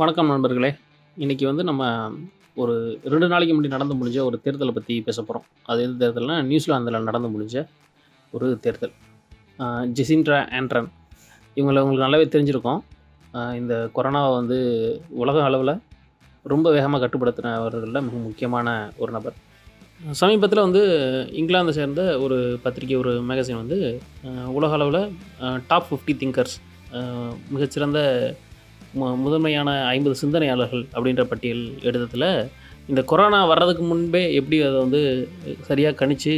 வணக்கம் நண்பர்களே. இன்றைக்கி வந்து நம்ம ஒரு ரெண்டு நாளைக்கு முன்னாடி நடந்து முடிஞ்ச ஒரு தேர்தலை பற்றி பேச போகிறோம் அது எந்த தேர்தல்னா நியூசிலாந்தில் நடந்து முடிஞ்ச ஒரு தேர்தல். ஜெசின்ட்ரா ஆண்ட்ரன். இவங்களை உங்களுக்கு நல்லாவே தெரிஞ்சிருக்கும். இந்த கொரோனாவை வந்து உலக அளவில் ரொம்ப வேகமாக கட்டுப்படுத்தினவர்களில் மிக முக்கியமான ஒரு நபர். சமீபத்தில் வந்து இங்கிலாந்தை சேர்ந்த ஒரு பத்திரிகை ஒரு மேகசின் வந்து உலக அளவில் டாப் ஃபிஃப்டி திங்கர்ஸ் மிகச்சிறந்த முதன்மையான ஐம்பது சிந்தனையாளர்கள் அப்படின்ற பட்டியல் எடுத்ததில் இந்த கொரோனா வர்றதுக்கு முன்பே எப்படி அதை வந்து சரியாக கணிச்சு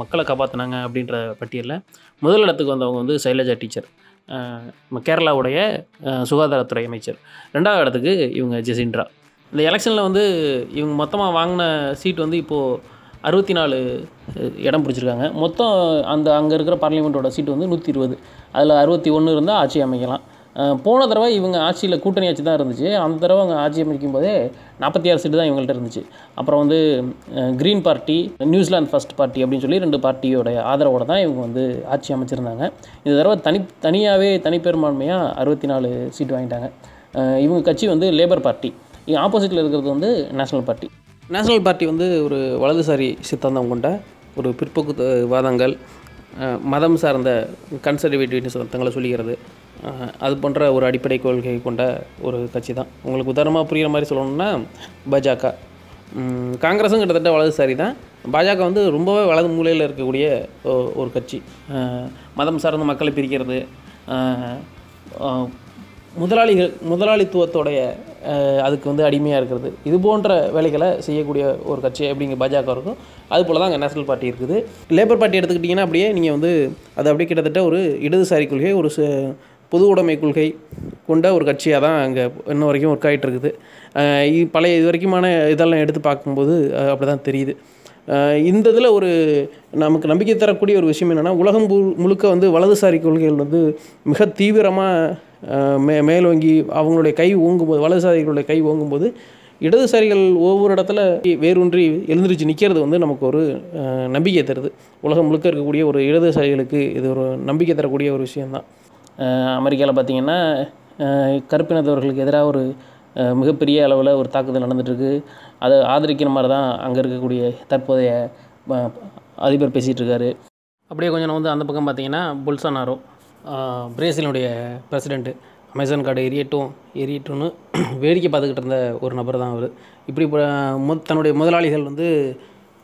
மக்களை காப்பாற்றினாங்க அப்படின்ற பட்டியலில் முதல் இடத்துக்கு வந்தவங்க வந்து சைலஜா டீச்சர் நம்ம கேரளாவுடைய சுகாதாரத்துறை அமைச்சர். ரெண்டாவது இடத்துக்கு இவங்க ஜெசின்ட்ரா. இந்த எலெக்ஷனில் வந்து இவங்க மொத்தமாக வாங்கின சீட் வந்து இப்போது அறுபத்தி நாலு இடம் பிடிச்சிருக்காங்க. மொத்தம் அந்த அங்கே இருக்கிற பார்லிமெண்ட்டோட சீட்டு வந்து நூற்றி இருபது. அதில் அறுபத்தி ஒன்று இருந்தால் ஆட்சி அமைக்கலாம். போன தடவை இவங்க ஆட்சியில் கூட்டணி ஆட்சி தான் இருந்துச்சு. அந்த தடவை அவங்க ஆட்சி அமைக்கும் போதே நாற்பத்தி ஆறு சீட்டு தான் இவங்கள்ட்ட இருந்துச்சு. அப்புறம் வந்து green party New Zealand first party அப்படின்னு சொல்லி ரெண்டு பார்ட்டியோட ஆதரவோட தான் இவங்க வந்து ஆட்சி அமைச்சிருந்தாங்க. இந்த தடவை தனி தனியாகவே தனிப்பெரும்பான்மையாக அறுபத்தி நாலு சீட் வாங்கிட்டாங்க இவங்க கட்சி வந்து லேபர் பார்ட்டி ஆப்போசிட்டில் இருக்கிறது வந்து நேஷனல் பார்ட்டி நேஷனல் பார்ட்டி வந்து ஒரு வலதுசாரி சித்தாந்தம் கொண்ட ஒரு பிற்போக்கு வாதங்கள் மதம் சார்ந்த கன்சர்வேட்டிவ் தங்களை சொல்லிக்கிறது. அது போன்ற ஒரு அடிப்படை கொள்கை கொண்ட ஒரு கட்சி தான். உங்களுக்கு உதாரணமாக புரிகிற மாதிரி சொல்லணும்னா பாஜக. காங்கிரஸும் கிட்டத்தட்ட வலதுசாரி தான். பாஜக வந்து ரொம்பவே வலது மூலையில் இருக்கக்கூடிய ஒரு கட்சி. மதம் சார்ந்த மக்களை பிரிக்கிறது முதலாளிகள் முதலாளித்துவத்தோடைய அதுக்கு வந்து அடிமையாக இருக்கிறது. இது போன்ற வேலைகளை செய்யக்கூடிய ஒரு கட்சி அப்படிங்க பாஜக இருக்கும். அது போல் தான் அங்கே நேஷனல் பார்ட்டி இருக்குது. லேபர் பார்ட்டி எடுத்துக்கிட்டிங்கன்னா அப்படியே நீங்கள் வந்து அது அப்படியே கிட்டத்தட்ட ஒரு இடதுசாரி கொள்கை ஒரு ச- பொது உடைமை கொள்கை கொண்ட ஒரு கட்சியாக தான் அங்கே இன்ன வரைக்கும் ஒர்க் ஆகிட்டு இருக்குது. பழைய இது வரைக்குமான இதெல்லாம் எடுத்து பார்க்கும்போது அப்படி தான் தெரியுது. இந்த இதில் ஒரு நமக்கு நம்பிக்கை தரக்கூடிய ஒரு விஷயம் என்னென்னா உலகம் முழுக்க வந்து வலதுசாரி கொள்கைகள் வந்து மிக தீவிரமாக மே மேலோங்கி அவங்களுடைய கை ஓங்கும்போது வலதுசாரிகளுடைய கை ஓங்கும்போது இடதுசாரிகள் ஒவ்வொரு இடத்துல வேரூன்றி எழுந்திரிச்சு நிற்கிறது வந்து நமக்கு ஒரு நம்பிக்கை தருது. உலகம் முழுக்க இருக்கக்கூடிய ஒரு இடதுசாரிகளுக்கு இது ஒரு நம்பிக்கை தரக்கூடிய ஒரு விஷயந்தான் அமெரிக்காவில் பார்த்திங்கன்னா கருப்பினத்தவர்களுக்கு எதிராக ஒரு மிகப்பெரிய அளவில் ஒரு தாக்குதல் நடந்துகிட்ருக்கு அதை ஆதரிக்கிற மாதிரி தான் அங்கே இருக்கக்கூடிய தற்போதைய அதிபர் பேசிகிட்ருக்காரு அப்படியே கொஞ்சம் நான் வந்து அந்த பக்கம் பார்த்தீங்கன்னா புல்சானாரோ பிரேசிலுடைய பிரசிடெண்ட்டு அமேசான் கார்டு எரியட்டும் எரியட்டும்னு வேடிக்கை பார்த்துக்கிட்டு இருந்த ஒரு நபர் தான் அவர். இப்படி மு- தன்னுடைய முதலாளிகள் வந்து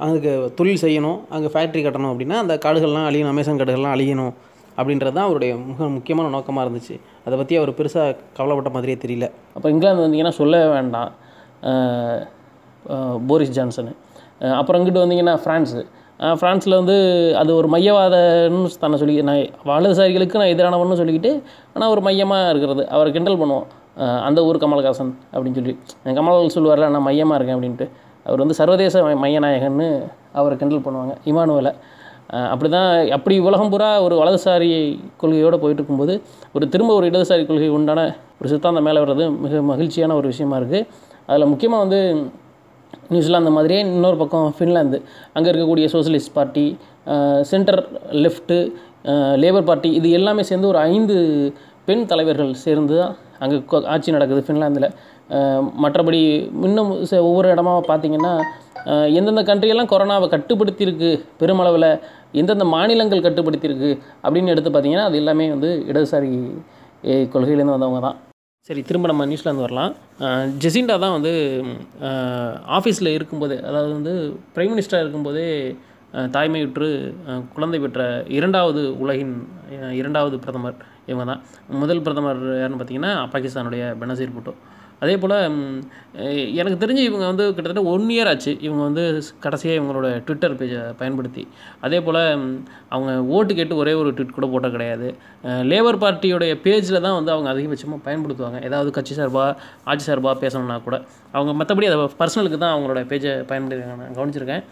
அங்கே தொழில் செய்யணும் அங்கே ஃபேக்ட்ரி கட்டணும் அப்படின்னா அந்த காடுகள்லாம் அழியணும் அமேசான் காடுகள்லாம் அழியணும். அப்படின்றது தான் அவருடைய மிக முக்கியமான நோக்கமாக இருந்துச்சு. அதை பற்றி அவர் பெருசாக கவலைப்பட்ட மாதிரியே தெரியல. அப்போ இங்கிலாந்து வந்தீங்கன்னா சொல்லவே வேண்டாம். Boris Johnson. அப்புறம் இங்கிட்டு வந்தீங்கன்னா ஃப்ரான்ஸு ஃப்ரான்ஸில் வந்து அது ஒரு மையவாதன்னு தன்னை சொல்லி நான் வலதுசாரிகளுக்கு நான் எதிரானவன்னு சொல்லிக்கிட்டு ஆனால் ஒரு மையமாக இருக்கிறது. அவரை கிண்டல் பண்ணுவோம். அந்த ஊர் கமல்ஹாசன் அப்படின்னு சொல்லி. கமல் சொல்லுவார்ல நான் மையமாக இருக்கேன் அப்படின்ட்டு. அவர் வந்து சர்வதேச மையநாயகன்னு அவரை கிண்டல் பண்ணுவாங்க. இமானுவலை. அப்படி தான் அப்படி உலகம் பூரா ஒரு வலதுசாரி கொள்கையோடு போயிட்டு இருக்கும்போது ஒரு திரும்ப ஒரு இடதுசாரி கொள்கை உண்டான ஒரு சித்தாந்தம் மேலே வர்றது மிக மகிழ்ச்சியான ஒரு விஷயமா இருக்குது அதில் முக்கியமாக வந்து நியூசிலாந்து மாதிரியே இன்னொரு பக்கம் ஃபின்லாந்து. அங்கே இருக்கக்கூடிய socialist party centre left labour party இது எல்லாமே சேர்ந்து ஒரு ஐந்து பெண் தலைவர்கள் சேர்ந்து தான் அங்கே ஆட்சி நடக்குது ஃபின்லாந்தில். மற்றபடி இன்னும் ஒவ்வொரு இடமா பார்த்திங்கன்னா எந்தெந்த கண்ட்ரியெல்லாம் கொரோனாவை கட்டுப்படுத்தியிருக்கு பெருமளவில் எந்தெந்த மாநிலங்கள் கட்டுப்படுத்தியிருக்கு அப்படின்னு எடுத்து பார்த்தீங்கன்னா அது எல்லாமே வந்து இடதுசாரி கொள்கையிலேருந்து வந்தவங்க தான். சரி திரும்ப நம்ம நியூஸ்லேருந்து வரலாம். ஜெசிண்டா தான் வந்து ஆஃபீஸில் இருக்கும்போதே அதாவது வந்து பிரைம் மினிஸ்டராக இருக்கும்போதே தாய்மையுற்று குழந்தை பெற்ற இரண்டாவது உலகின் இரண்டாவது பிரதமர். இவங்க தான் முதல் பிரதமர் யாருன்னு பார்த்தீங்கன்னா பாகிஸ்தானுடைய பெனசீர் பூட்டோ. அதே போல் எனக்கு தெரிஞ்சு இவங்க வந்து கிட்டத்தட்ட ஒன் இயர் ஆச்சு இவங்க வந்து கடைசியாக இவங்களோட ட்விட்டர் பேஜை பயன்படுத்தி. அதே போல் அவங்க ஓட்டு கேட்டு ஒரே ஒரு ட்விட் கூட போட்டால் கிடையாது. லேபர் பார்ட்டியோடைய பேஜில் தான் வந்து அவங்க அதிகபட்சமாக பயன்படுத்துவாங்க. ஏதாவது கட்சி சார்பாக ஆட்சி சார்பாக பேசணும்னா கூட. அவங்க மற்றபடி அதை பர்சனலுக்கு தான் அவங்களோட பேஜை பயன்படுத்தி நான் கவனிச்சிருக்கேன்.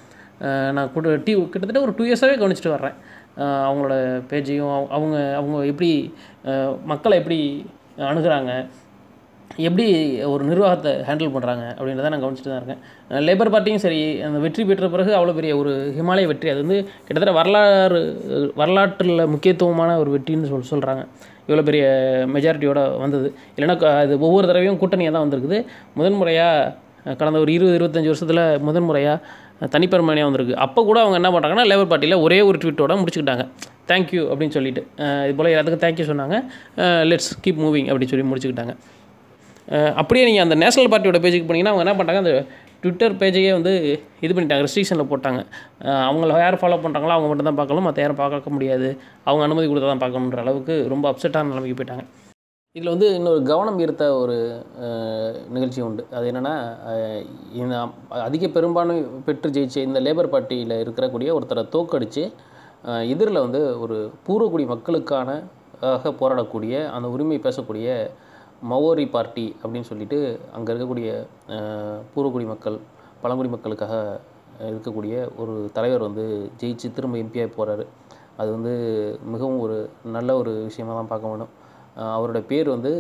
நான் கூட டி கிட்டத்தட்ட ஒரு டூ இயர்ஸாகவே கவனிச்சிட்டு வர்றேன். அவங்களோட பேஜையும் அவங்க- அவங்க அவங்க எப்படி மக்களை எப்படி அணுகிறாங்க எப்படி ஒரு நிர்வாகத்தை ஹேண்டில் பண்ணுறாங்க அப்படின்றத நான் கவனிச்சுட்டு தான் இருக்கேன். லேபர் பார்ட்டியும் சரி அந்த வெற்றி பெற்ற பிறகு அவ்வளோ பெரிய ஒரு ஹிமாலய வெற்றி. அது வந்து கிட்டத்தட்ட வரலாறு வரலாற்றில் முக்கியத்துவமான ஒரு வெற்றின்னு சொல் சொல்கிறாங்க இவ்வளோ பெரிய மெஜாரிட்டியோட வந்தது. இல்லைன்னா க- அது ஒவ்வொரு தடவையும் கூட்டணியாக தான் வந்திருக்குது. முதன்முறையாக கடந்த ஒரு இருபது இருபத்தஞ்சி வருஷத்தில் முதன்முறையாக தனிப்பெரும்பான்மையாக வந்திருக்கு. அப்போ கூட அவங்க என்ன பண்ணுறாங்கன்னா லேபர் பார்ட்டியில் ஒரே ஒரு ட்வீட்டோட முடிச்சுக்கிட்டாங்க. தேங்க்யூ அப்படின்னு சொல்லிட்டு. இது போல் எல்லாத்துக்கும் தேங்க்யூ சொன்னாங்க. லெட்ஸ் கீப் மூவிங் அப்படின்னு சொல்லி முடிச்சுக்கிட்டாங்க. அப்படியே நீங்கள் அந்த நேஷனல் பார்ட்டியோட பேஜுக்கு போனீங்கன்னா அவங்க என்ன பண்ணுறாங்க அந்த ட்விட்டர் பேஜையே வந்து இது பண்ணிட்டாங்க ரெஸ்ட்ரிக்ஷனில் போட்டாங்க. அவங்கள யார் ஃபாலோ பண்ணுறாங்களோ அவங்க மட்டும் தான் பார்க்கலாம் மற்ற யாரும் பார்க்க முடியாது. அவங்க அனுமதி கொடுத்தா தான் பார்க்கணுன்ற அளவுக்கு ரொம்ப அப்செட்டான நிலைமைக்கு போயிட்டாங்க. இதில் வந்து இன்னொரு கவனம் ஈர்த்த ஒரு நிகழ்ச்சி உண்டு. அது என்னென்னா இந்த அதிக பெரும்பான்மை பெற்று ஜெயிச்ச இந்த லேபர் பார்ட்டியில் இருக்கக்கூடிய ஒருத்தரை தோக்கடித்து எதிரில் வந்து ஒரு பூர்வக்குடி மக்களுக்கான ஆக போராடக்கூடிய அந்த உரிமை பேசக்கூடிய மவோரி பார்ட்டி அப்படின்னு சொல்லிட்டு அங்கே இருக்கக்கூடிய பூர்வக்குடி மக்கள் பழங்குடி மக்களுக்காக இருக்கக்கூடிய ஒரு தலைவர் வந்து ஜெயிச்சு திரும்ப எம்பியாக போகிறாரு அது வந்து மிகவும் ஒரு நல்ல ஒரு விஷயமாக தான் பார்க்க வேணும் அவரோட பேர் வந்து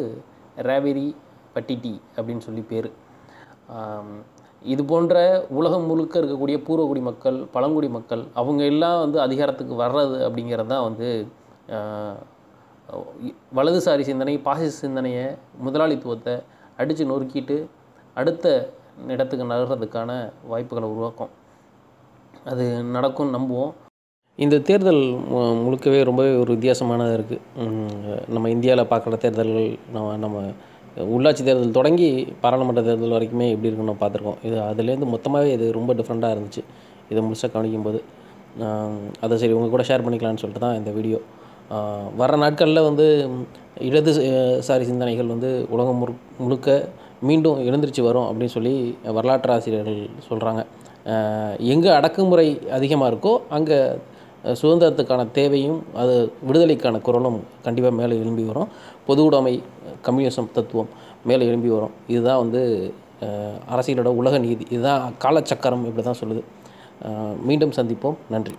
ரேவேரி பட்டிட்டி அப்படின்னு சொல்லி பேர். இது போன்ற உலகம் முழுக்க இருக்கக்கூடிய பூர்வகுடி மக்கள் பழங்குடி மக்கள் அவங்க எல்லாம் வந்து அதிகாரத்துக்கு வர்றது அப்படிங்கிறது தான் வந்து வலதுசாரி சிந்தனை பாசிச சிந்தனையை முதலாளித்துவத்தை அடித்து நொறுக்கிட்டு அடுத்த இடத்துக்கு நகர்றதுக்கான வாய்ப்புகளை உருவாக்கும். அது நடக்கும்னு நம்புவோம். இந்த தேர்தல் மு- முழுக்கவே ரொம்பவே ஒரு வித்தியாசமானதாக இருக்குது நம்ம இந்தியாவில் பார்க்குற தேர்தல்கள் நம்ம நம்ம உள்ளாட்சி தேர்தல் தொடங்கி பாராளுமன்ற தேர்தல் வரைக்குமே எப்படி இருக்குன்னு பார்த்துருக்கோம். இது அதுலேருந்து மொத்தமாகவே இது ரொம்ப டிஃப்ரெண்ட்டாக இருந்துச்சு. இதை முழுசாக கவனிக்கும் போது அதை சரி உங்கள் கூட ஷேர் பண்ணிக்கலாம்னு சொல்லிட்டு தான் இந்த வீடியோ வர நாட்களில் வந்து இடது சாரி சிந்தனைகள் வந்து உலகம் முழு முழுக்க மீண்டும் எழுந்திரிச்சு வரும் அப்படின்னு சொல்லி வரலாற்று ஆசிரியர்கள் சொல்கிறாங்க எங்கே அடக்குமுறை அதிகமாக இருக்கோ அங்கே சுதந்திரத்துக்கான தேவையும் அது விடுதலைக்கான குரலும் கண்டிப்பாக மேலே எழும்பி வரும். பொதுவுடைமை கம்யூனிசம் தத்துவம் மேலே எழும்பி வரும். இதுதான் வந்து அரசியலோட உலக நீதி. இதுதான் காலச்சக்கரம் இப்படி தான் சொல்லுது மீண்டும் சந்திப்போம். நன்றி.